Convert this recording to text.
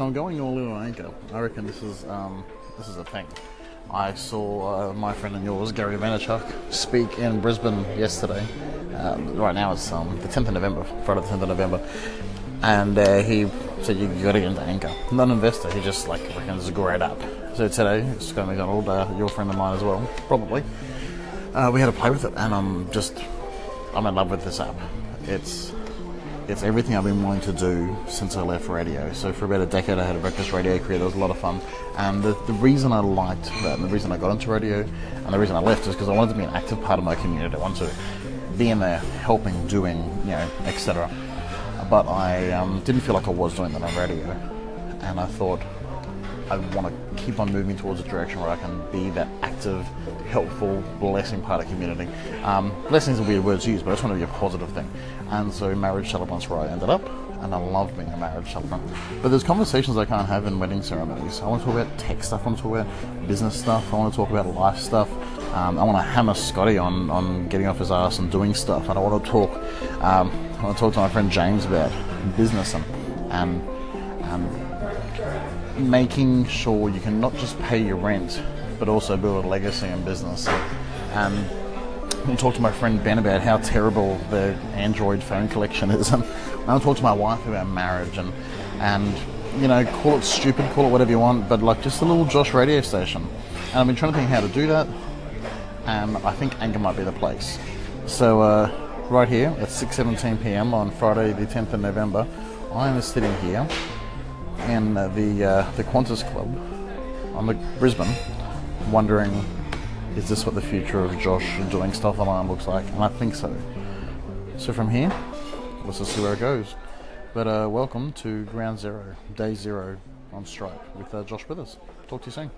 So I'm going on Anchor. I reckon this is um, this is a thing. I saw uh, my friend and yours, Gary Vaynerchuk, speak in Brisbane yesterday. Uh, right now it's um, the 10th of November, Friday the 10th of November, and uh, he said you, got to get into Anchor. Not an investor, he just like reckons it's a great app. So today, it's going Scott McDonald, uh, your friend of mine as well, probably. Uh, we had a play with it, and I'm just I'm in love with this app. It's it's everything I've been wanting to do since I left radio. So for about a decade, I had a breakfast radio career. That was a lot of fun. And the, the reason I liked that, and the reason I got into radio, and the reason I left is because I wanted to be an active part of my community. I wanted to be in there, helping, doing, you know, etc. But I um, didn't feel like I was doing that on radio, and I thought I want to keep on moving towards a direction where I can be that active, helpful, blessing part of community. Um, blessing is a weird word to use, but I just want to be a positive thing. And so marriage celebrant's where I ended up, and I love being a marriage celebrant. But there's conversations I can't have in wedding ceremonies. I want to talk about tech stuff, I want to talk about business stuff, I want to talk about life stuff. Um, I want to hammer Scotty on, on getting off his ass and doing stuff, and I want to talk. Um, I want to talk to my friend James about business and and, and making sure you can not just pay your rent, but also build a legacy in business. And I'll talk to my friend Ben about how terrible the Android phone collection is, and I'll talk to my wife about marriage and and you know call it stupid, call it whatever you want, but like just a little Josh radio station. And I've been trying to think how to do that, and I think Anchor might be the place. So uh, right here at 6:17 p.m. on Friday, the 10th of November, I am sitting here in the uh, the Qantas Club on the Brisbane, wondering, is this what the future of Josh doing stuff online looks like? And I think so. So from here, let's just see where it goes. But uh, welcome to Ground Zero, Day Zero on Stripe with uh, Josh Withers. Talk to you soon.